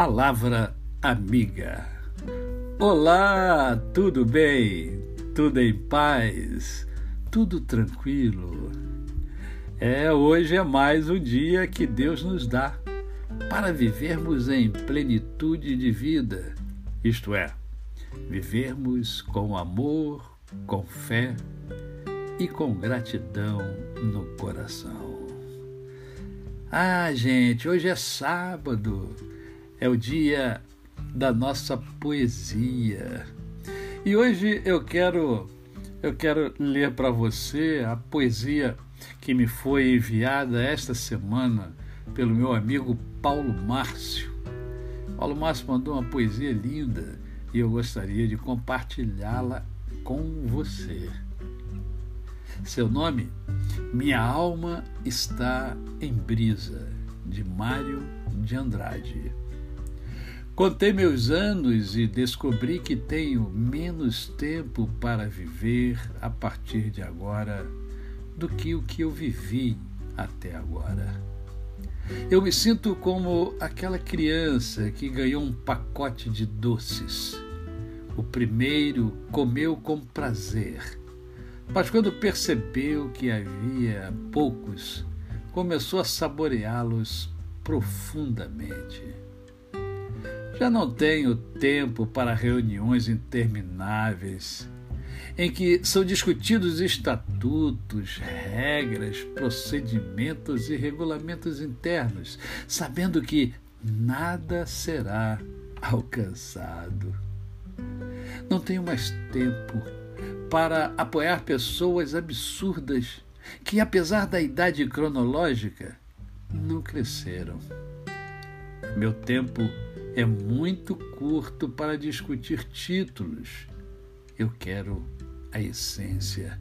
Palavra Amiga. Olá, tudo bem? Tudo em paz? Tudo tranquilo? É, hoje é mais um dia que Deus nos dá para vivermos em plenitude de vida, isto é, vivermos com amor, com fé e com gratidão no coração. Ah, gente, hoje é sábado é o dia da nossa poesia. E hoje eu quero eu quero ler para você a poesia que me foi enviada esta semana pelo meu amigo Paulo Márcio. Paulo Márcio mandou uma poesia linda e eu gostaria de compartilhá-la com você. Seu nome? Minha alma está em brisa, de Mário de Andrade. Contei meus anos e descobri que tenho menos tempo para viver a partir de agora do que o que eu vivi até agora. Eu me sinto como aquela criança que ganhou um pacote de doces. O primeiro comeu com prazer, mas quando percebeu que havia poucos, começou a saboreá-los profundamente. Já não tenho tempo para reuniões intermináveis em que são discutidos estatutos, regras, procedimentos e regulamentos internos, sabendo que nada será alcançado. Não tenho mais tempo para apoiar pessoas absurdas que, apesar da idade cronológica, não cresceram. Meu tempo é muito curto para discutir títulos. Eu quero a essência.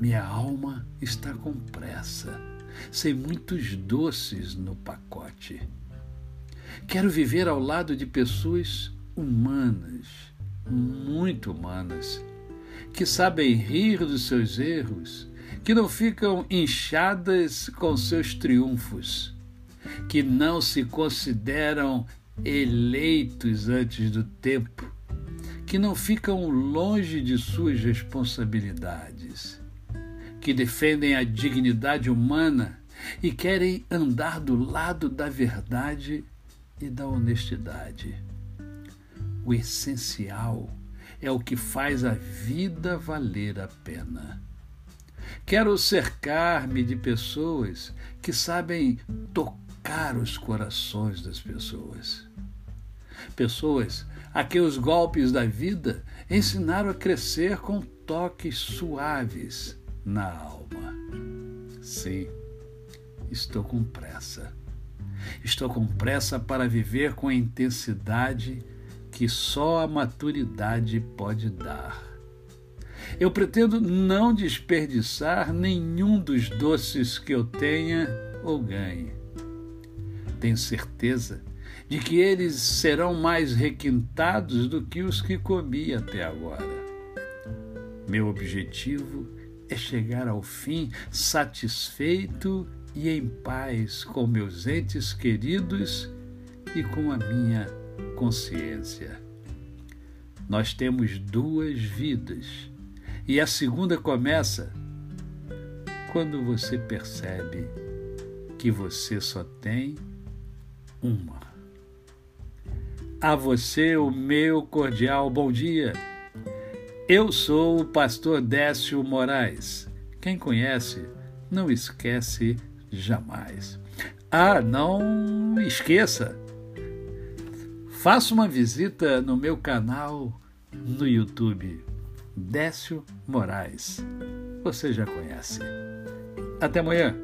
Minha alma está com pressa, sem muitos doces no pacote. Quero viver ao lado de pessoas humanas, muito humanas, que sabem rir dos seus erros, que não ficam inchadas com seus triunfos, que não se consideram eleitos antes do tempo, que não ficam longe de suas responsabilidades, que defendem a dignidade humana e querem andar do lado da verdade e da honestidade. O essencial é o que faz a vida valer a pena. Quero cercar-me de pessoas que sabem tocar os corações das pessoas pessoas a quem os golpes da vida ensinaram a crescer com toques suaves na alma. Sim, estou com pressa. Estou com pressa para viver com a intensidade que só a maturidade pode dar. Eu pretendo não desperdiçar nenhum dos doces que eu tenha ou ganhe. Tenho certeza de que eles serão mais requintados do que os que comi até agora. Meu objetivo é chegar ao fim satisfeito e em paz com meus entes queridos e com a minha consciência. Nós temos duas vidas e a segunda começa quando você percebe que você só tem uma. A você o meu cordial bom dia. Eu sou o pastor Décio Moraes. Quem conhece, não esquece jamais. Ah, não esqueça! Faça uma visita no meu canal no YouTube, Décio Moraes. Você já conhece. Até amanhã.